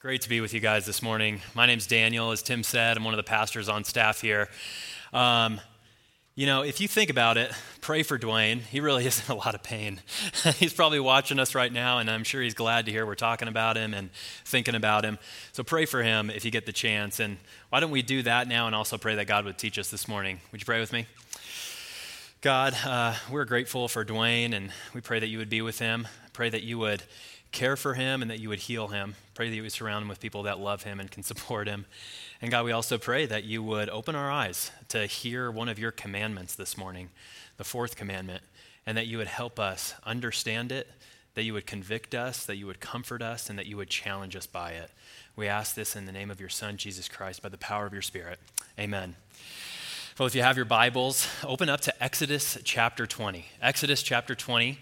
Great to be with you guys this morning. My name's Daniel. As Tim said, I'm one of the pastors on staff here. Um, you know, if you think about it, pray for Dwayne. He really is in a lot of pain. he's probably watching us right now, and I'm sure he's glad to hear we're talking about him and thinking about him. So pray for him if you get the chance. And why don't we do that now and also pray that God would teach us this morning? Would you pray with me? God, uh, we're grateful for Dwayne, and we pray that you would be with him. Pray that you would care for him and that you would heal him. Pray that you would surround him with people that love him and can support him. And God, we also pray that you would open our eyes to hear one of your commandments this morning, the fourth commandment, and that you would help us understand it, that you would convict us, that you would comfort us, and that you would challenge us by it. We ask this in the name of your Son, Jesus Christ, by the power of your Spirit. Amen. Well, if you have your Bibles, open up to Exodus chapter 20. Exodus chapter 20.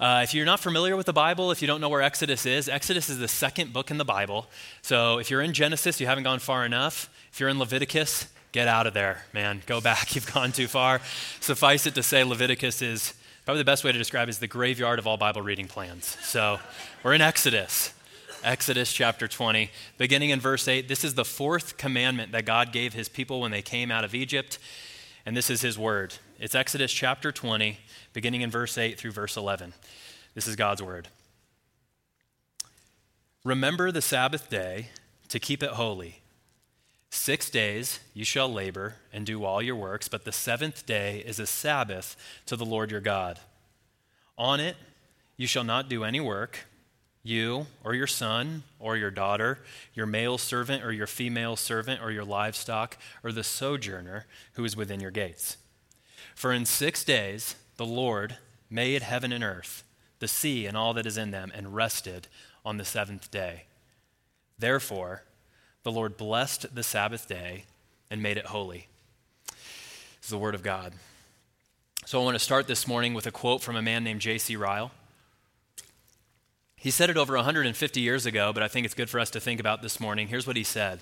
Uh, if you're not familiar with the Bible, if you don't know where Exodus is, Exodus is the second book in the Bible. So if you're in Genesis, you haven't gone far enough. If you're in Leviticus, get out of there, man. Go back. You've gone too far. Suffice it to say, Leviticus is probably the best way to describe is the graveyard of all Bible reading plans. So we're in Exodus. Exodus chapter 20, beginning in verse 8. This is the fourth commandment that God gave his people when they came out of Egypt, and this is his word. It's Exodus chapter 20, beginning in verse 8 through verse 11. This is God's word. Remember the Sabbath day to keep it holy. Six days you shall labor and do all your works, but the seventh day is a Sabbath to the Lord your God. On it you shall not do any work, you or your son or your daughter, your male servant or your female servant or your livestock, or the sojourner who is within your gates. For in six days the Lord made heaven and earth, the sea and all that is in them, and rested on the seventh day. Therefore, the Lord blessed the Sabbath day and made it holy. This is the word of God. So I want to start this morning with a quote from a man named J.C. Ryle. He said it over 150 years ago, but I think it's good for us to think about this morning. Here's what he said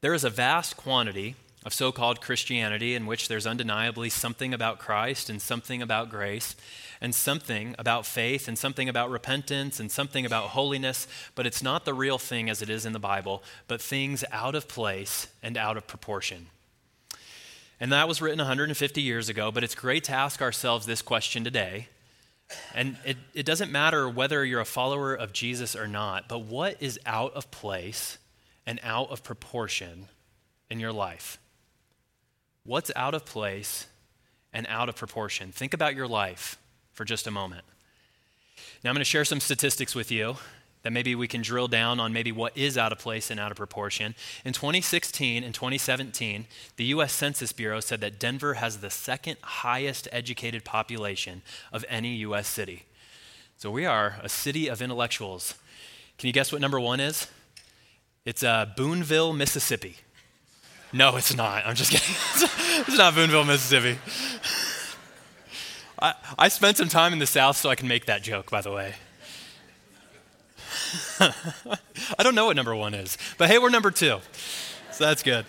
There is a vast quantity of so called Christianity in which there's undeniably something about Christ and something about grace and something about faith and something about repentance and something about holiness, but it's not the real thing as it is in the Bible, but things out of place and out of proportion. And that was written 150 years ago, but it's great to ask ourselves this question today. And it, it doesn't matter whether you're a follower of Jesus or not, but what is out of place and out of proportion in your life? What's out of place and out of proportion. Think about your life for just a moment. Now, I'm going to share some statistics with you that maybe we can drill down on maybe what is out of place and out of proportion. In 2016 and 2017, the US Census Bureau said that Denver has the second highest educated population of any US city. So we are a city of intellectuals. Can you guess what number one is? It's uh, Boonville, Mississippi. No, it's not. I'm just kidding. it's not Boonville, Mississippi. I, I spent some time in the South so I can make that joke, by the way. I don't know what number one is, but hey, we're number two. So that's good.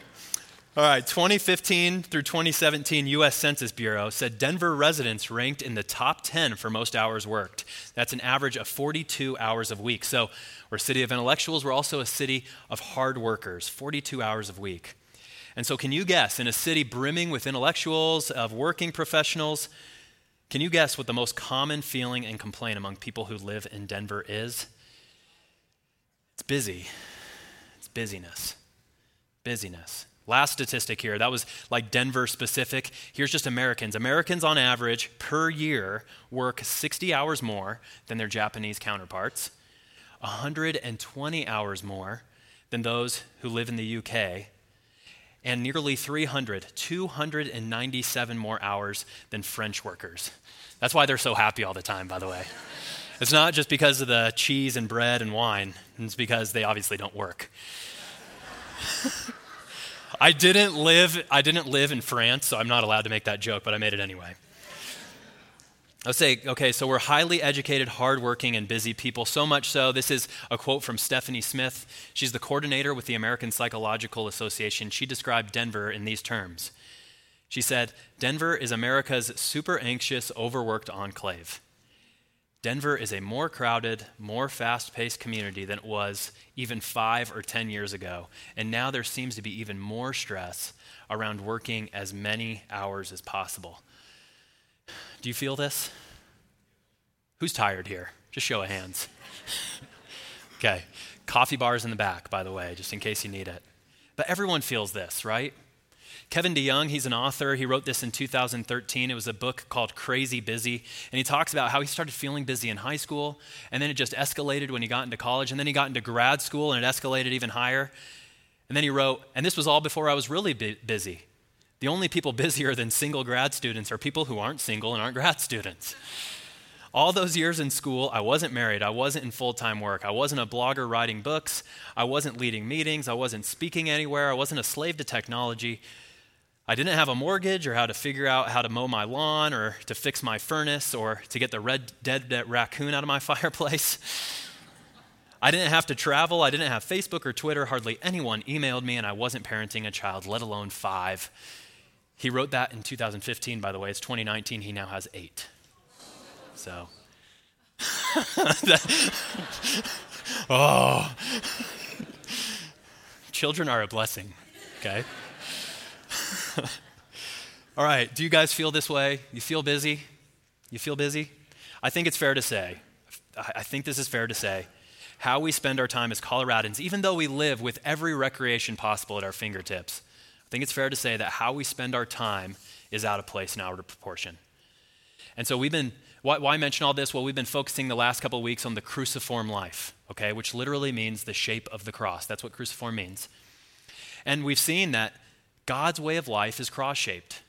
All right, 2015 through 2017 US Census Bureau said Denver residents ranked in the top 10 for most hours worked. That's an average of 42 hours a week. So we're a city of intellectuals, we're also a city of hard workers, 42 hours a week. And so, can you guess, in a city brimming with intellectuals, of working professionals, can you guess what the most common feeling and complaint among people who live in Denver is? It's busy. It's busyness. Busyness. Last statistic here, that was like Denver specific. Here's just Americans. Americans, on average, per year, work 60 hours more than their Japanese counterparts, 120 hours more than those who live in the UK, and nearly 300, 297 more hours than French workers. That's why they're so happy all the time, by the way. It's not just because of the cheese and bread and wine, it's because they obviously don't work. I didn't live I didn't live in France, so I'm not allowed to make that joke, but I made it anyway. Let's say, okay, so we're highly educated, hardworking, and busy people. So much so, this is a quote from Stephanie Smith. She's the coordinator with the American Psychological Association. She described Denver in these terms. She said, Denver is America's super anxious, overworked enclave. Denver is a more crowded, more fast paced community than it was even five or 10 years ago. And now there seems to be even more stress around working as many hours as possible. Do you feel this? Who's tired here? Just show of hands. okay. Coffee bars in the back, by the way, just in case you need it. But everyone feels this, right? Kevin DeYoung, he's an author. He wrote this in 2013. It was a book called Crazy Busy. And he talks about how he started feeling busy in high school, and then it just escalated when he got into college, and then he got into grad school, and it escalated even higher. And then he wrote, and this was all before I was really bu- busy. The only people busier than single grad students are people who aren't single and aren't grad students. All those years in school, I wasn't married. I wasn't in full time work. I wasn't a blogger writing books. I wasn't leading meetings. I wasn't speaking anywhere. I wasn't a slave to technology. I didn't have a mortgage or how to figure out how to mow my lawn or to fix my furnace or to get the red dead raccoon out of my fireplace. I didn't have to travel. I didn't have Facebook or Twitter. Hardly anyone emailed me, and I wasn't parenting a child, let alone five. He wrote that in 2015, by the way. It's 2019. He now has eight. So. oh. Children are a blessing, okay? All right, do you guys feel this way? You feel busy? You feel busy? I think it's fair to say, I think this is fair to say, how we spend our time as Coloradans, even though we live with every recreation possible at our fingertips, think it's fair to say that how we spend our time is out of place and out of proportion. And so we've been, why, why mention all this? Well, we've been focusing the last couple of weeks on the cruciform life, okay, which literally means the shape of the cross. That's what cruciform means. And we've seen that God's way of life is cross shaped.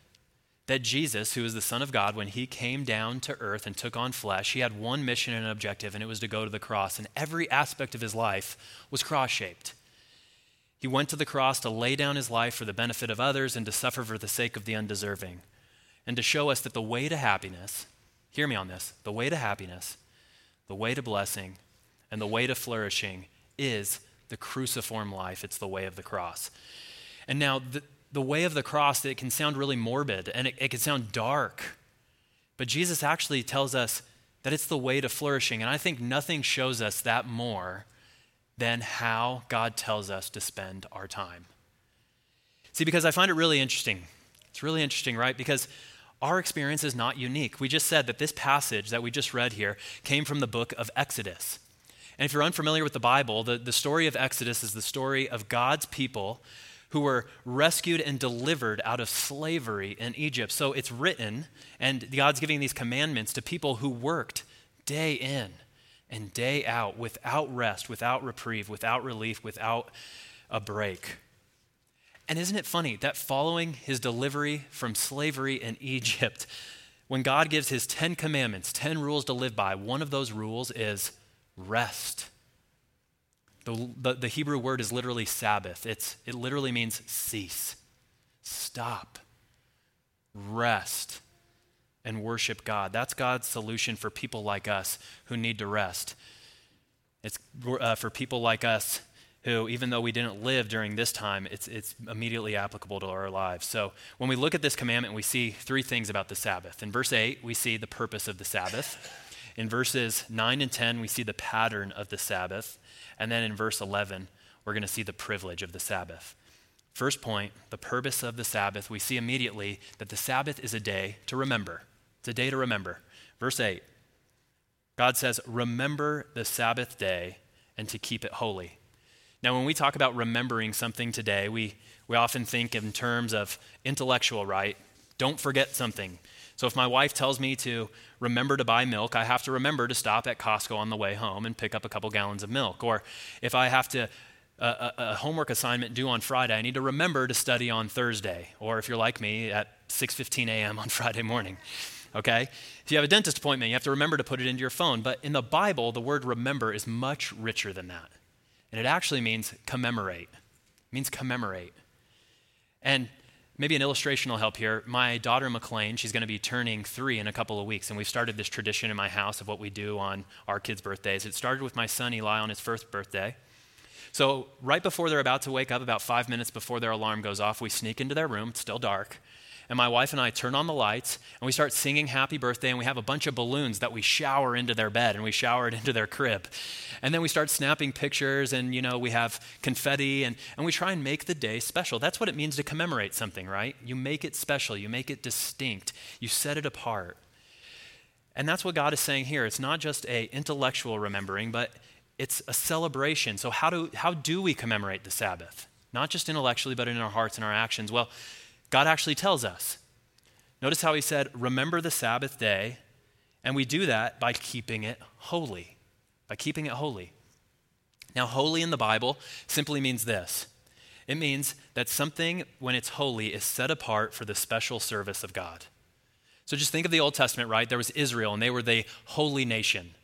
That Jesus, who is the Son of God, when he came down to earth and took on flesh, he had one mission and an objective, and it was to go to the cross. And every aspect of his life was cross shaped. He went to the cross to lay down his life for the benefit of others and to suffer for the sake of the undeserving. And to show us that the way to happiness, hear me on this, the way to happiness, the way to blessing, and the way to flourishing is the cruciform life. It's the way of the cross. And now, the, the way of the cross, it can sound really morbid and it, it can sound dark. But Jesus actually tells us that it's the way to flourishing. And I think nothing shows us that more than how God tells us to spend our time. See, because I find it really interesting. It's really interesting, right? Because our experience is not unique. We just said that this passage that we just read here came from the book of Exodus. And if you're unfamiliar with the Bible, the, the story of Exodus is the story of God's people who were rescued and delivered out of slavery in Egypt. So it's written, and God's giving these commandments to people who worked day in and day out without rest, without reprieve, without relief, without a break. And isn't it funny that following his delivery from slavery in Egypt, when God gives his 10 commandments, 10 rules to live by, one of those rules is rest. The, the, the, Hebrew word is literally Sabbath. It's, it literally means cease, stop, rest, and worship God. That's God's solution for people like us who need to rest. It's uh, for people like us who, even though we didn't live during this time, it's, it's immediately applicable to our lives. So when we look at this commandment, we see three things about the Sabbath. In verse 8, we see the purpose of the Sabbath. In verses 9 and 10, we see the pattern of the Sabbath. And then in verse 11, we're going to see the privilege of the Sabbath. First point, the purpose of the Sabbath, we see immediately that the Sabbath is a day to remember. It's a day to remember. Verse 8, God says, Remember the Sabbath day and to keep it holy. Now, when we talk about remembering something today, we, we often think in terms of intellectual, right? Don't forget something. So if my wife tells me to remember to buy milk, I have to remember to stop at Costco on the way home and pick up a couple gallons of milk. Or if I have to a, a, homework assignment due on Friday, I need to remember to study on Thursday. Or if you're like me, at 6:15 a.m. on Friday morning. Okay? If you have a dentist appointment, you have to remember to put it into your phone. But in the Bible, the word remember is much richer than that. And it actually means commemorate. It means commemorate. And maybe an illustration will help here. My daughter McLean, she's going to be turning three in a couple of weeks, and we've started this tradition in my house of what we do on our kids' birthdays. It started with my son Eli on his first birthday. So, right before they're about to wake up, about five minutes before their alarm goes off, we sneak into their room, it's still dark, and my wife and I turn on the lights and we start singing happy birthday and we have a bunch of balloons that we shower into their bed and we shower it into their crib. And then we start snapping pictures and, you know, we have confetti and, and we try and make the day special. That's what it means to commemorate something, right? You make it special, you make it distinct, you set it apart. And that's what God is saying here. It's not just a intellectual remembering, but it's a celebration. So how do, how do we commemorate the Sabbath? Not just intellectually, but in our hearts and our actions. Well, God actually tells us. Notice how he said, Remember the Sabbath day, and we do that by keeping it holy. By keeping it holy. Now, holy in the Bible simply means this it means that something, when it's holy, is set apart for the special service of God. So just think of the Old Testament, right? There was Israel, and they were the holy nation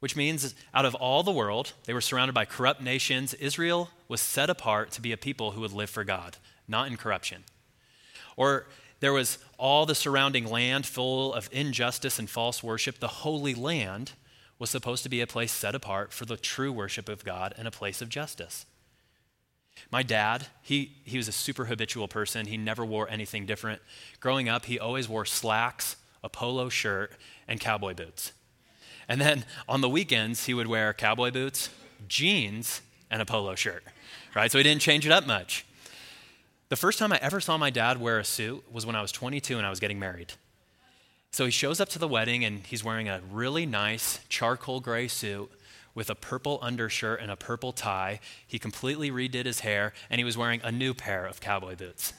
which means out of all the world, they were surrounded by corrupt nations. Israel was set apart to be a people who would live for God, not in corruption. Or there was all the surrounding land full of injustice and false worship. The Holy Land was supposed to be a place set apart for the true worship of God and a place of justice. My dad, he, he was a super habitual person. He never wore anything different. Growing up, he always wore slacks, a polo shirt, and cowboy boots. And then on the weekends, he would wear cowboy boots, jeans, and a polo shirt, right? So he didn't change it up much. The first time I ever saw my dad wear a suit was when I was 22 and I was getting married. So he shows up to the wedding and he's wearing a really nice charcoal gray suit with a purple undershirt and a purple tie. He completely redid his hair and he was wearing a new pair of cowboy boots.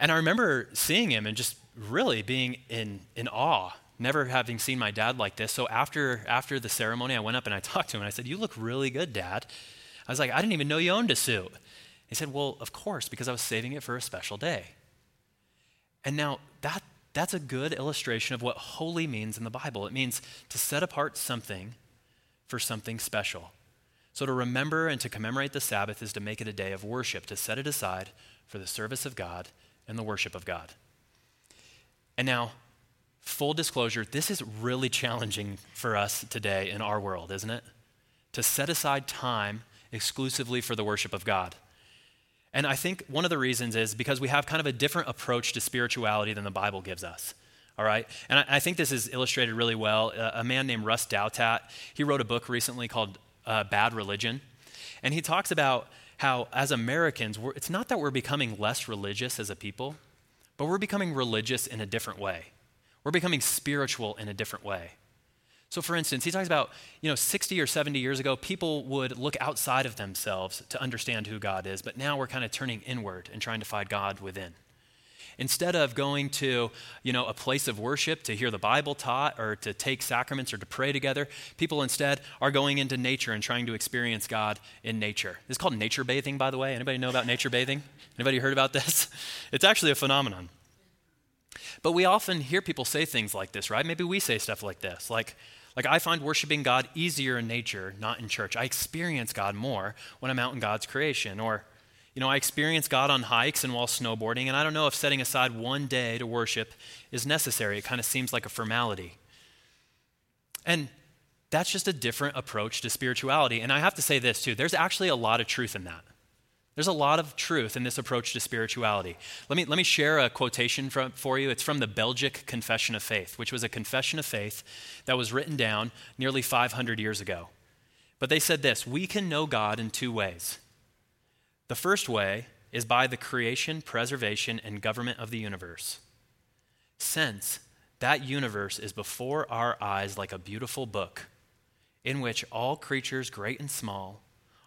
and I remember seeing him and just really being in, in awe never having seen my dad like this. So after, after the ceremony, I went up and I talked to him and I said, You look really good, Dad. I was like, I didn't even know you owned a suit. He said, Well, of course, because I was saving it for a special day. And now that, that's a good illustration of what holy means in the Bible. It means to set apart something for something special. So to remember and to commemorate the Sabbath is to make it a day of worship, to set it aside for the service of God and the worship of God. And now, full disclosure, this is really challenging for us today in our world, isn't it? To set aside time exclusively for the worship of God. And I think one of the reasons is because we have kind of a different approach to spirituality than the Bible gives us. All right? And I, I think this is illustrated really well. Uh, a man named Ross Douthat, he wrote a book recently called uh, Bad Religion. And he talks about how, as Americans, it's not that we're becoming less religious as a people, but we're becoming religious in a different way. We're becoming spiritual in a different way. So, for instance, he talks about, you know, 60 or 70 years ago, people would look outside of themselves to understand who God is, but now we're kind of turning inward and trying to find God within. Instead of going to, you know, a place of worship to hear the Bible taught or to take sacraments or to pray together, people instead are going into nature and trying to experience God in nature. It's called nature bathing, by the way. Anybody know about nature bathing? Anybody heard about this? It's actually a phenomenon. But we often hear people say things like this, right? Maybe we say stuff like this, like, like I find worshiping God easier in nature, not in church. I experience God more when I'm out in God's creation. Or, you know, I experience God on hikes and while snowboarding, and I don't know if setting aside one day to worship is necessary. It kind of seems like a formality. And that's just a different approach to spirituality. And I have to say this too there's actually a lot of truth in that. There's a lot of truth in this approach to spirituality. Let me, let me share a quotation from, for you. It's from the Belgic Confession of Faith, which was a confession of faith that was written down nearly 500 years ago. But they said this We can know God in two ways. The first way is by the creation, preservation, and government of the universe. Since that universe is before our eyes like a beautiful book in which all creatures, great and small,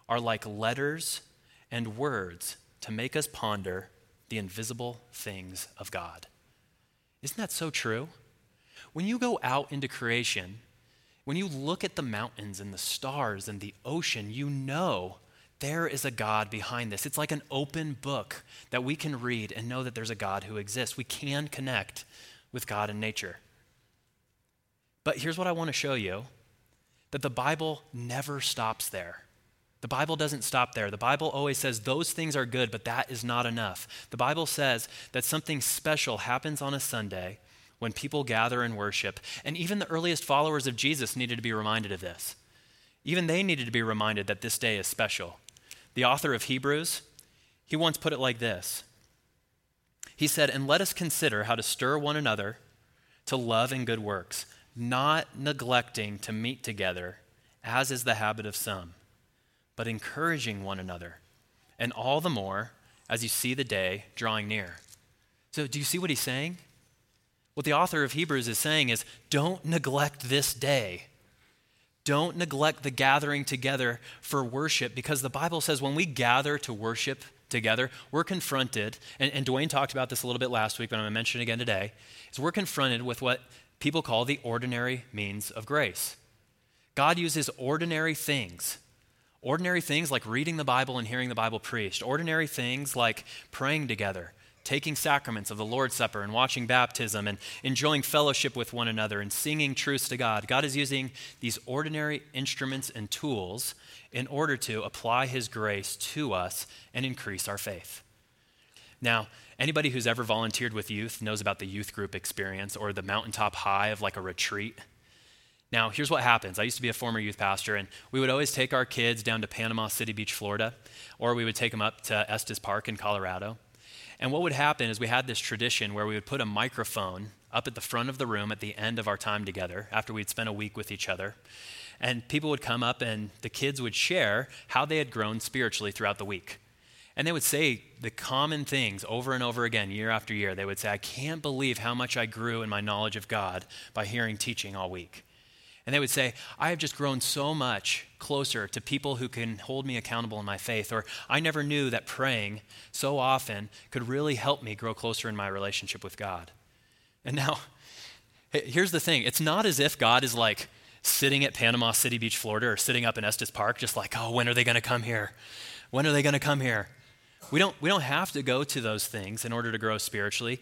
are like letters and words to make us ponder the invisible things of God. Isn't that so true? When you go out into creation, when you look at the mountains and the stars and the ocean, you know there is a God behind this. It's like an open book that we can read and know that there's a God who exists. We can connect with God and nature. But here's what I want to show you that the Bible never stops there. The Bible doesn't stop there. The Bible always says those things are good, but that is not enough. The Bible says that something special happens on a Sunday when people gather and worship. And even the earliest followers of Jesus needed to be reminded of this. Even they needed to be reminded that this day is special. The author of Hebrews, he once put it like this He said, And let us consider how to stir one another to love and good works, not neglecting to meet together, as is the habit of some, but encouraging one another, and all the more as you see the day drawing near. So, do you see what he's saying? What the author of Hebrews is saying is don't neglect this day. Don't neglect the gathering together for worship because the Bible says when we gather to worship together, we're confronted, and, and Dwayne talked about this a little bit last week, but I'm going to mention it again today, is we're confronted with what people call the ordinary means of grace. God uses ordinary things. Ordinary things like reading the Bible and hearing the Bible preached. Ordinary things like praying together, taking sacraments of the Lord's Supper and watching baptism and enjoying fellowship with one another and singing truths to God. God is using these ordinary instruments and tools in order to apply His grace to us and increase our faith. Now, anybody who's ever volunteered with youth knows about the youth group experience or the mountaintop high of like a retreat. Now, here's what happens. I used to be a former youth pastor, and we would always take our kids down to Panama City Beach, Florida, or we would take them up to Estes Park in Colorado. And what would happen is we had this tradition where we would put a microphone up at the front of the room at the end of our time together after we'd spent a week with each other. And people would come up and the kids would share how they had grown spiritually throughout the week. And they would say the common things over and over again, year after year. They would say, I can't believe how much I grew in my knowledge of God by hearing teaching all week. And they would say, I have just grown so much closer to people who can hold me accountable in my faith. Or I never knew that praying so often could really help me grow closer in my relationship with God. And now, here's the thing it's not as if God is like, sitting at Panama City Beach, Florida, or sitting up in Estes Park, just like, oh, when are they going to come here? When are they going to come here? We don't, we don't have to go to those things in order to grow spiritually.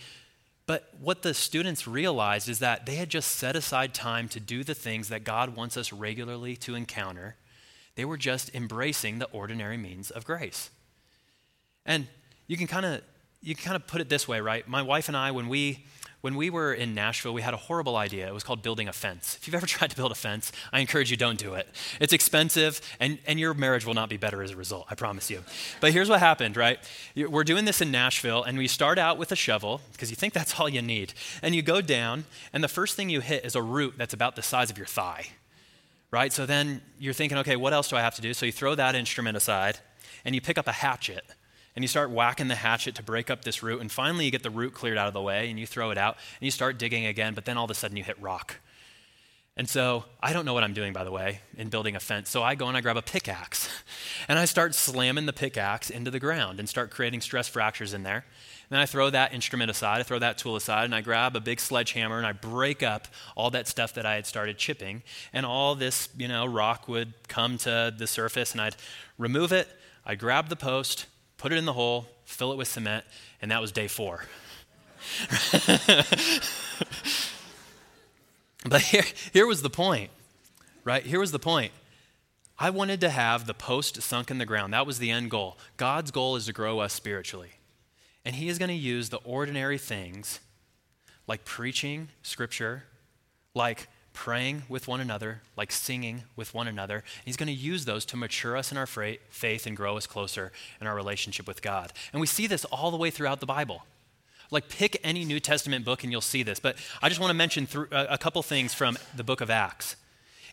But what the students realized is that they had just set aside time to do the things that God wants us regularly to encounter. They were just embracing the ordinary means of grace. And you can kind of you can kind of put it this way, right? My wife and I, when we when we were in Nashville, we had a horrible idea. It was called building a fence. If you've ever tried to build a fence, I encourage you don't do it. It's expensive, and, and your marriage will not be better as a result, I promise you. But here's what happened, right? We're doing this in Nashville, and we start out with a shovel, because you think that's all you need. And you go down, and the first thing you hit is a root that's about the size of your thigh, right? So then you're thinking, okay, what else do I have to do? So you throw that instrument aside, and you pick up a hatchet and you start whacking the hatchet to break up this root, and finally you get the root cleared out of the way, and you throw it out, and you start digging again, but then all of a sudden you hit rock. And so I don't know what I'm doing, by the way, in building a fence. So I go and I grab a pickaxe, and I start slamming the pickaxe into the ground and start creating stress fractures in there. And then I throw that instrument aside, I throw that tool aside, and I grab a big sledgehammer and I break up all that stuff that I had started chipping. And all this, you know, rock would come to the surface, and I'd remove it. I'd grab the post, put it in the hole, fill it with cement, and that was day four. but here, here was the point, right? Here was the point. I wanted to have the post sunk in the ground. That was the end goal. God's goal is to grow us spiritually. And He is going to use the ordinary things like preaching scripture, like praying with one another, like singing with one another. He's going to use those to mature us in our faith and grow us closer in our relationship with God. And we see this all the way throughout the Bible. Like, pick any New Testament book and you'll see this. But I just want to mention th- uh, a couple things from the book of Acts.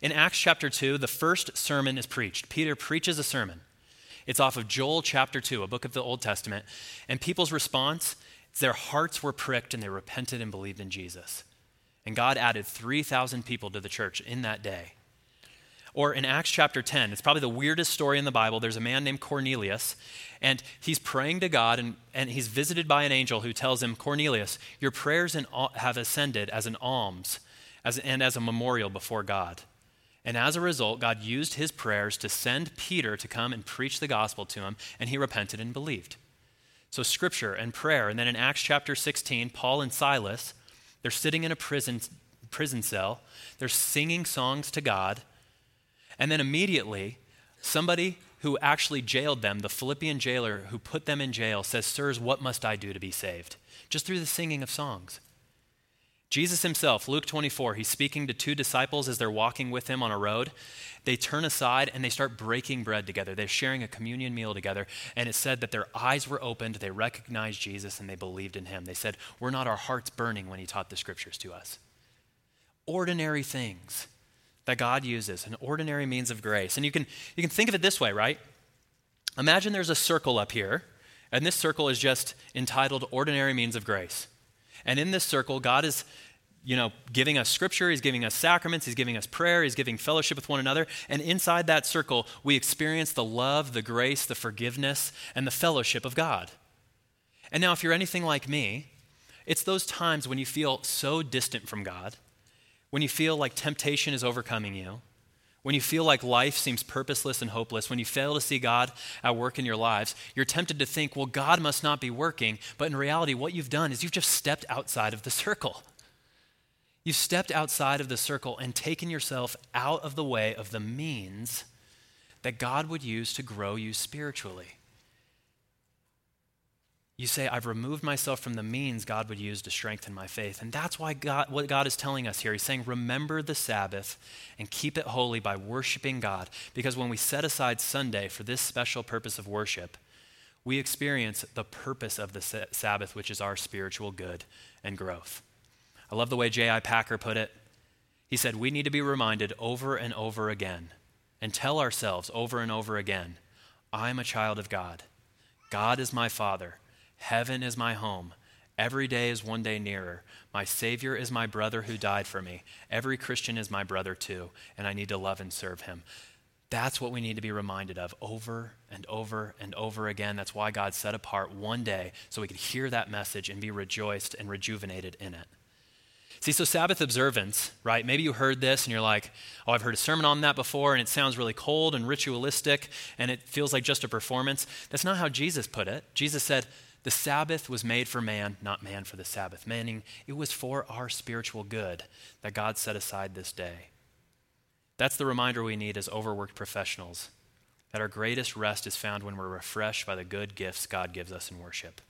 In Acts chapter 2, the first sermon is preached. Peter preaches a sermon. It's off of Joel chapter 2, a book of the Old Testament. And people's response their hearts were pricked and they repented and believed in Jesus. And God added 3,000 people to the church in that day. Or in Acts chapter 10, it's probably the weirdest story in the Bible. There's a man named Cornelius, and he's praying to God, and, and he's visited by an angel who tells him, Cornelius, your prayers have ascended as an alms as, and as a memorial before God. And as a result, God used his prayers to send Peter to come and preach the gospel to him, and he repented and believed. So, scripture and prayer. And then in Acts chapter 16, Paul and Silas they're sitting in a prison, prison cell. They're singing songs to God. And then immediately, somebody who actually jailed them, the Philippian jailer who put them in jail, says, Sirs, what must I do to be saved? Just through the singing of songs. Jesus himself, Luke 24, he's speaking to two disciples as they're walking with him on a road. They turn aside and they start breaking bread together. They're sharing a communion meal together. And it said that their eyes were opened, they recognized Jesus, and they believed in him. They said, Were not our hearts burning when he taught the scriptures to us? Ordinary things that God uses, an ordinary means of grace. And you can, you can think of it this way, right? Imagine there's a circle up here, and this circle is just entitled Ordinary Means of Grace. And in this circle, God is, you know, giving us scripture, He's giving us sacraments, He's giving us prayer, He's giving fellowship with one another. And inside that circle, we experience the love, the grace, the forgiveness, and the fellowship of God. And now, if you're anything like me, it's those times when you feel so distant from God, when you feel like temptation is overcoming you, when you feel like life seems purposeless and hopeless, when you fail to see God at work in your lives, you're tempted to think, well, God must not be working. But in reality, what you've done is you've just stepped outside of the circle. You've stepped outside of the circle and taken yourself out of the way of the means that God would use to grow you spiritually. You say, I've removed myself from the means God would use to strengthen my faith. And that's why God, what God is telling us here. He's saying, remember the Sabbath and keep it holy by worshiping God. Because when we set aside Sunday for this special purpose of worship, we experience the purpose of the Sabbath, which is our spiritual good and growth. I love the way J.I. Packer put it. He said, We need to be reminded over and over again and tell ourselves over and over again, I'm a child of God. God is my Father. Heaven is my home. Every day is one day nearer. My Savior is my brother who died for me. Every Christian is my brother too, and I need to love and serve him. That's what we need to be reminded of over and over and over again. That's why God set apart one day so we could hear that message and be rejoiced and rejuvenated in it. See, so Sabbath observance, right? Maybe you heard this and you're like, oh, I've heard a sermon on that before and it sounds really cold and ritualistic and it feels like just a performance. That's not how Jesus put it. Jesus said, the Sabbath was made for man, not man for the Sabbath, meaning it was for our spiritual good that God set aside this day. That's the reminder we need as overworked professionals that our greatest rest is found when we're refreshed by the good gifts God gives us in worship.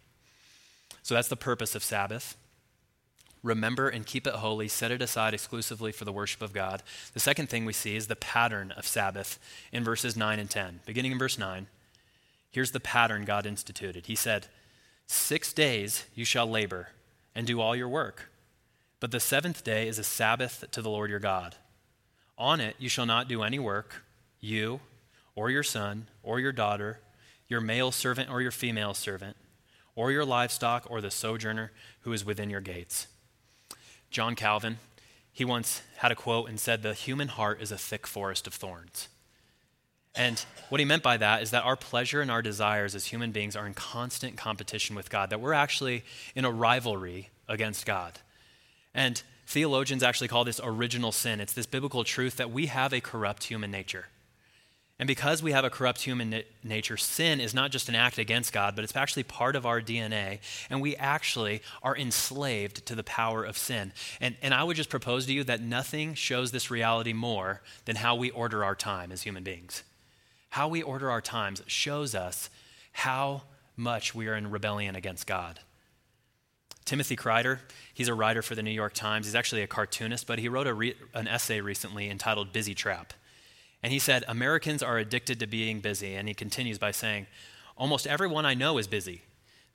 So that's the purpose of Sabbath. Remember and keep it holy, set it aside exclusively for the worship of God. The second thing we see is the pattern of Sabbath in verses 9 and 10. Beginning in verse 9, here's the pattern God instituted. He said, Six days you shall labor and do all your work, but the seventh day is a Sabbath to the Lord your God. On it you shall not do any work, you, or your son, or your daughter, your male servant or your female servant, or your livestock, or the sojourner who is within your gates. John Calvin, he once had a quote and said, The human heart is a thick forest of thorns. And what he meant by that is that our pleasure and our desires as human beings are in constant competition with God, that we're actually in a rivalry against God. And theologians actually call this original sin. It's this biblical truth that we have a corrupt human nature. And because we have a corrupt human na- nature, sin is not just an act against God, but it's actually part of our DNA. And we actually are enslaved to the power of sin. And, and I would just propose to you that nothing shows this reality more than how we order our time as human beings how we order our times shows us how much we are in rebellion against God. Timothy Kreider, he's a writer for the New York Times. He's actually a cartoonist, but he wrote re- an essay recently entitled Busy Trap. And he said, Americans are addicted to being busy. And he continues by saying, Almost everyone I know is busy.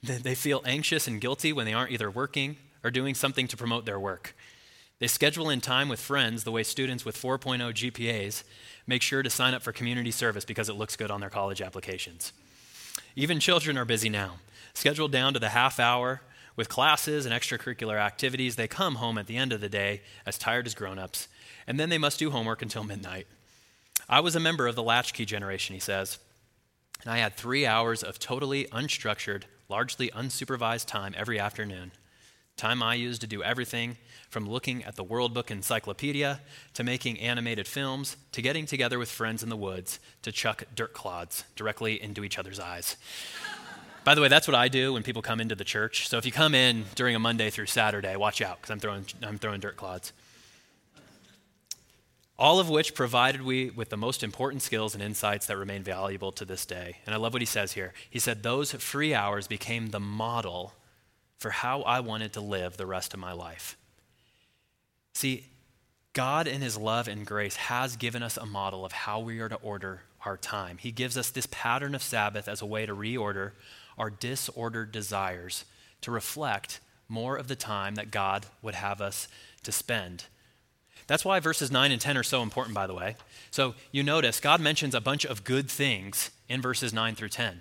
They feel anxious and guilty when they aren't either working or doing something to promote their work. They schedule in time with friends the way students with 4.0 GPAs make sure to sign up for community service because it looks good on their college applications. Even children are busy now, scheduled down to the half hour with classes and extracurricular activities. They come home at the end of the day as tired as grown ups, and then they must do homework until midnight. I was a member of the latchkey generation, he says, and I had three hours of totally unstructured, largely unsupervised time every afternoon. Time I used to do everything from looking at the World Book Encyclopedia to making animated films to getting together with friends in the woods to chuck dirt clods directly into each other's eyes. By the way, that's what I do when people come into the church. So if you come in during a Monday through Saturday, watch out because I'm throwing, I'm throwing dirt clods. All of which provided we with the most important skills and insights that remain valuable to this day. And I love what he says here. He said, Those free hours became the model for how I wanted to live the rest of my life. See, God, in His love and grace, has given us a model of how we are to order our time. He gives us this pattern of Sabbath as a way to reorder our disordered desires to reflect more of the time that God would have us to spend. That's why verses 9 and 10 are so important, by the way. So you notice God mentions a bunch of good things in verses 9 through 10.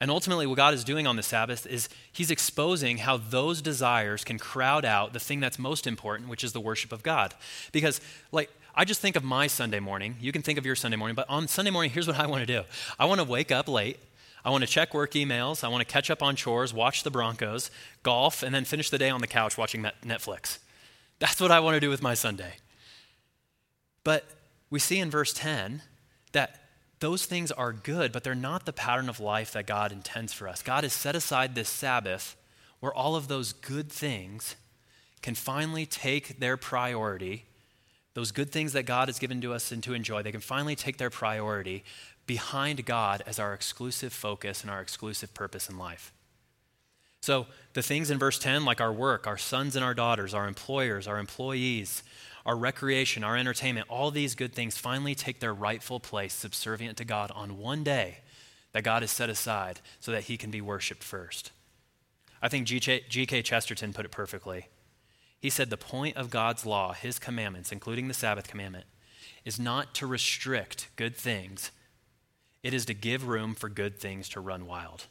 And ultimately, what God is doing on the Sabbath is He's exposing how those desires can crowd out the thing that's most important, which is the worship of God. Because, like, I just think of my Sunday morning. You can think of your Sunday morning, but on Sunday morning, here's what I want to do I want to wake up late. I want to check work emails. I want to catch up on chores, watch the Broncos, golf, and then finish the day on the couch watching Netflix. That's what I want to do with my Sunday. But we see in verse 10 that those things are good, but they're not the pattern of life that God intends for us. God has set aside this Sabbath where all of those good things can finally take their priority, those good things that God has given to us and to enjoy, they can finally take their priority behind God as our exclusive focus and our exclusive purpose in life. So, the things in verse 10, like our work, our sons and our daughters, our employers, our employees, our recreation, our entertainment, all these good things finally take their rightful place subservient to God on one day that God has set aside so that he can be worshiped first. I think G.K. Chesterton put it perfectly. He said, The point of God's law, his commandments, including the Sabbath commandment, is not to restrict good things, it is to give room for good things to run wild.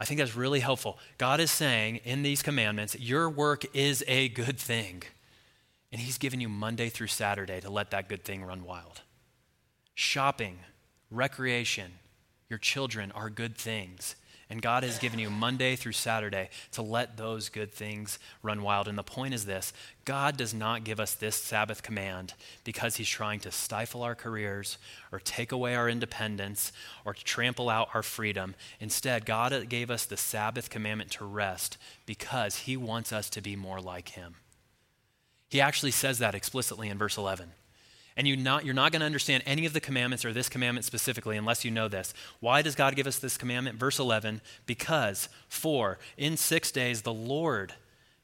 I think that's really helpful. God is saying in these commandments, your work is a good thing. And He's given you Monday through Saturday to let that good thing run wild. Shopping, recreation, your children are good things. And God has given you Monday through Saturday to let those good things run wild. And the point is this God does not give us this Sabbath command because He's trying to stifle our careers or take away our independence or trample out our freedom. Instead, God gave us the Sabbath commandment to rest because He wants us to be more like Him. He actually says that explicitly in verse 11. And you not, you're not going to understand any of the commandments or this commandment specifically unless you know this. Why does God give us this commandment? Verse 11 Because, for in six days the Lord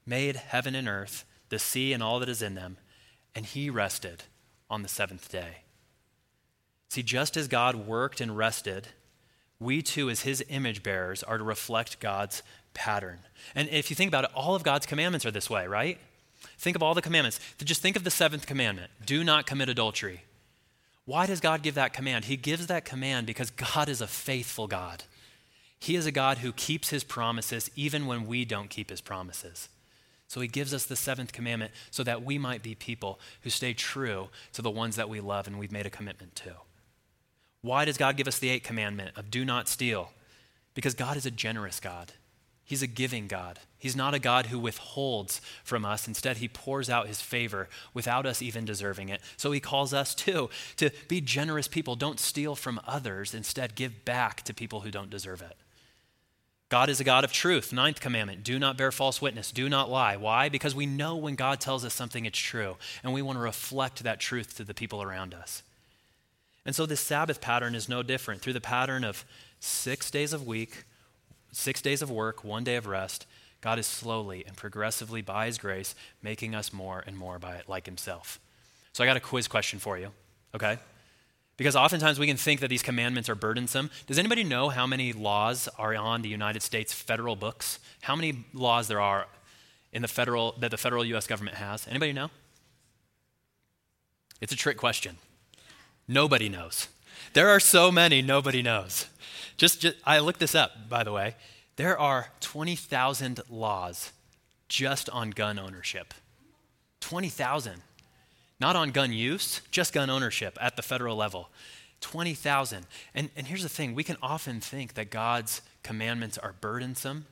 made heaven and earth, the sea and all that is in them, and he rested on the seventh day. See, just as God worked and rested, we too, as his image bearers, are to reflect God's pattern. And if you think about it, all of God's commandments are this way, right? Think of all the commandments. Just think of the seventh commandment do not commit adultery. Why does God give that command? He gives that command because God is a faithful God. He is a God who keeps his promises even when we don't keep his promises. So he gives us the seventh commandment so that we might be people who stay true to the ones that we love and we've made a commitment to. Why does God give us the eighth commandment of do not steal? Because God is a generous God. He's a giving God. He's not a God who withholds from us. Instead, he pours out his favor without us even deserving it. So he calls us too to be generous people. Don't steal from others. Instead, give back to people who don't deserve it. God is a God of truth. Ninth commandment do not bear false witness. Do not lie. Why? Because we know when God tells us something, it's true. And we want to reflect that truth to the people around us. And so this Sabbath pattern is no different. Through the pattern of six days of week, six days of work, one day of rest, God is slowly and progressively, by His grace, making us more and more by it like Himself. So I got a quiz question for you, okay? Because oftentimes we can think that these commandments are burdensome. Does anybody know how many laws are on the United States federal books? How many laws there are in the federal that the federal US government has? Anybody know? It's a trick question. Nobody knows. There are so many, nobody knows. Just, just I looked this up, by the way. There are 20,000 laws just on gun ownership. 20,000. Not on gun use, just gun ownership at the federal level. 20,000. And, and here's the thing we can often think that God's commandments are burdensome.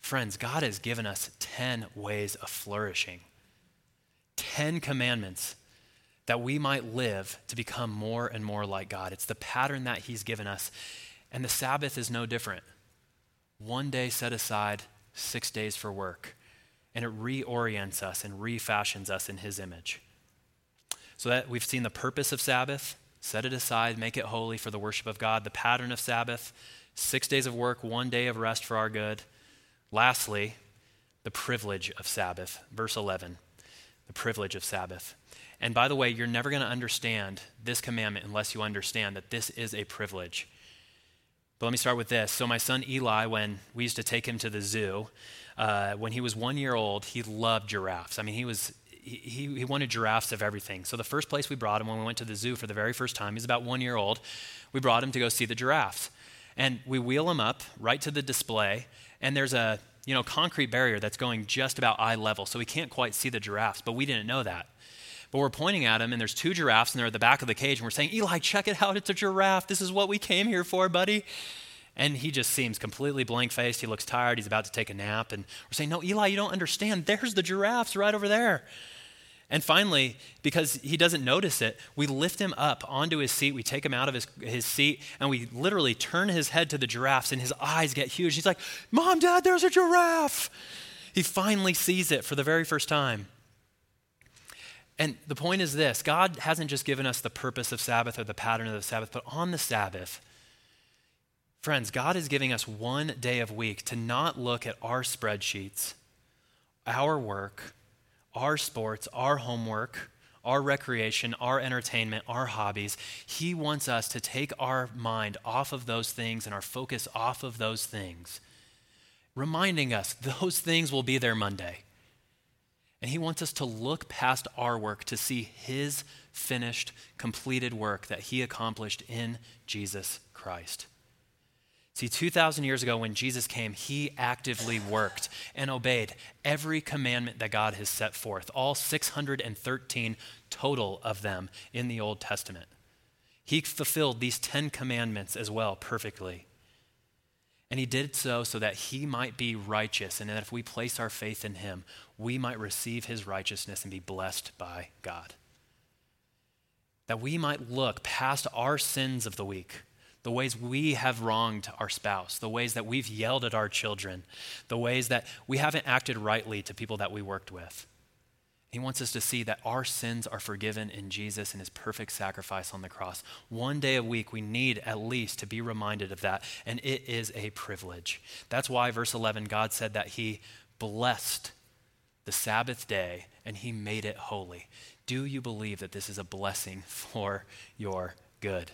Friends, God has given us 10 ways of flourishing, 10 commandments that we might live to become more and more like God. It's the pattern that He's given us. And the Sabbath is no different. One day set aside, six days for work. And it reorients us and refashions us in His image. So that we've seen the purpose of Sabbath set it aside, make it holy for the worship of God. The pattern of Sabbath six days of work, one day of rest for our good. Lastly, the privilege of Sabbath. Verse 11 the privilege of Sabbath. And by the way, you're never going to understand this commandment unless you understand that this is a privilege. But let me start with this. So, my son Eli, when we used to take him to the zoo, uh, when he was one year old, he loved giraffes. I mean, he was he, he wanted giraffes of everything. So the first place we brought him when we went to the zoo for the very first time, he's about one year old, we brought him to go see the giraffes. And we wheel him up right to the display, and there's a you know concrete barrier that's going just about eye level, so we can't quite see the giraffes, but we didn't know that. But we're pointing at him, and there's two giraffes, and they're at the back of the cage, and we're saying, Eli, check it out. It's a giraffe. This is what we came here for, buddy. And he just seems completely blank faced. He looks tired. He's about to take a nap. And we're saying, No, Eli, you don't understand. There's the giraffes right over there. And finally, because he doesn't notice it, we lift him up onto his seat. We take him out of his, his seat and we literally turn his head to the giraffes, and his eyes get huge. He's like, Mom, Dad, there's a giraffe. He finally sees it for the very first time. And the point is this God hasn't just given us the purpose of Sabbath or the pattern of the Sabbath, but on the Sabbath, friends, God is giving us one day of week to not look at our spreadsheets, our work, our sports, our homework, our recreation, our entertainment, our hobbies. He wants us to take our mind off of those things and our focus off of those things, reminding us those things will be there Monday. And he wants us to look past our work to see his finished, completed work that he accomplished in Jesus Christ. See, 2,000 years ago when Jesus came, he actively worked and obeyed every commandment that God has set forth, all 613 total of them in the Old Testament. He fulfilled these 10 commandments as well perfectly. And he did so so that he might be righteous, and that if we place our faith in him, we might receive his righteousness and be blessed by God. That we might look past our sins of the week, the ways we have wronged our spouse, the ways that we've yelled at our children, the ways that we haven't acted rightly to people that we worked with. He wants us to see that our sins are forgiven in Jesus and his perfect sacrifice on the cross. One day a week, we need at least to be reminded of that, and it is a privilege. That's why, verse 11, God said that he blessed the Sabbath day and he made it holy. Do you believe that this is a blessing for your good?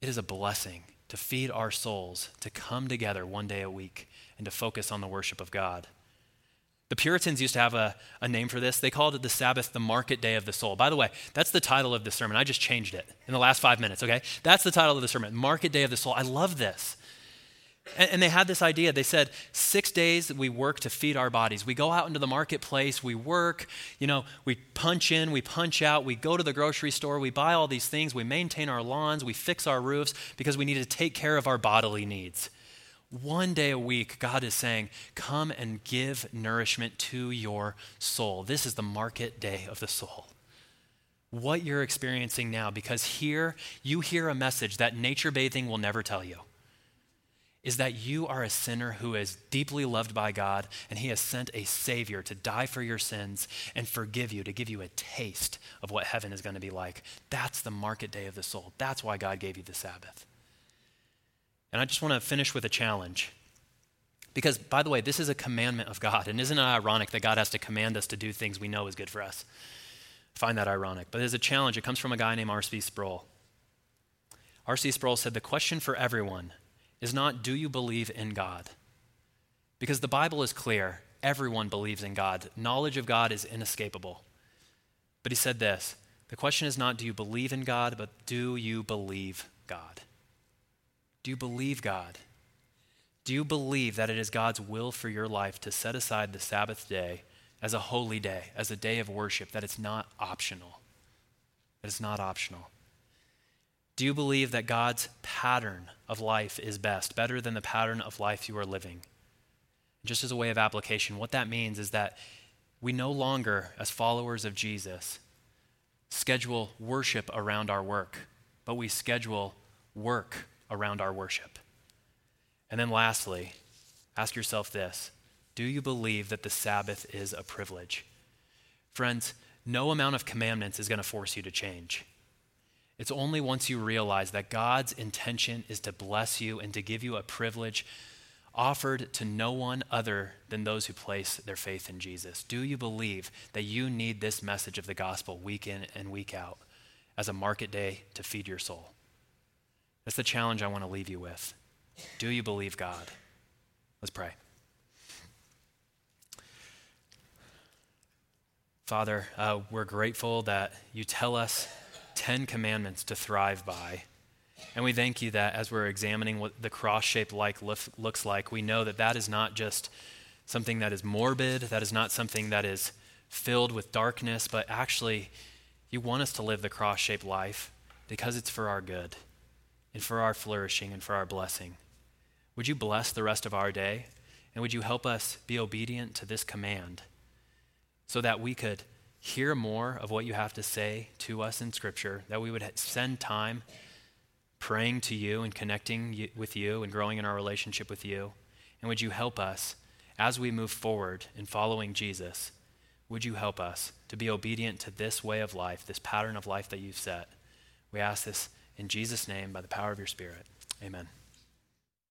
It is a blessing to feed our souls, to come together one day a week, and to focus on the worship of God. The Puritans used to have a, a name for this. They called it the Sabbath the market day of the soul. By the way, that's the title of the sermon. I just changed it in the last five minutes, okay? That's the title of the sermon Market Day of the Soul. I love this. And, and they had this idea. They said, six days we work to feed our bodies. We go out into the marketplace, we work, you know, we punch in, we punch out, we go to the grocery store, we buy all these things, we maintain our lawns, we fix our roofs because we need to take care of our bodily needs. One day a week, God is saying, Come and give nourishment to your soul. This is the market day of the soul. What you're experiencing now, because here you hear a message that nature bathing will never tell you, is that you are a sinner who is deeply loved by God, and He has sent a Savior to die for your sins and forgive you, to give you a taste of what heaven is going to be like. That's the market day of the soul. That's why God gave you the Sabbath. And I just want to finish with a challenge. Because, by the way, this is a commandment of God. And isn't it ironic that God has to command us to do things we know is good for us? I find that ironic. But there's a challenge. It comes from a guy named R.C. Sproul. R.C. Sproul said the question for everyone is not, do you believe in God? Because the Bible is clear. Everyone believes in God. Knowledge of God is inescapable. But he said this the question is not, do you believe in God, but do you believe God? Do you believe God? Do you believe that it is God's will for your life to set aside the Sabbath day as a holy day, as a day of worship, that it's not optional? That it's not optional. Do you believe that God's pattern of life is best, better than the pattern of life you are living? Just as a way of application, what that means is that we no longer, as followers of Jesus, schedule worship around our work, but we schedule work around our worship. And then lastly, ask yourself this Do you believe that the Sabbath is a privilege? Friends, no amount of commandments is going to force you to change. It's only once you realize that God's intention is to bless you and to give you a privilege, offered to no one other than those who place their faith in Jesus? Do you believe that you need this message of the gospel week in and week out as a market day to feed your soul? That's the challenge I want to leave you with. Do you believe God? Let's pray. Father, uh, we're grateful that you tell us 10 commandments to thrive by. And we thank you that as we're examining what the cross shaped life looks like, we know that that is not just something that is morbid, that is not something that is filled with darkness, but actually, you want us to live the cross shaped life because it's for our good and for our flourishing and for our blessing. Would you bless the rest of our day? And would you help us be obedient to this command? so that we could hear more of what you have to say to us in Scripture, that we would spend time praying to you and connecting with you and growing in our relationship with you. And would you help us as we move forward in following Jesus? Would you help us to be obedient to this way of life, this pattern of life that you've set? We ask this in Jesus' name by the power of your Spirit. Amen.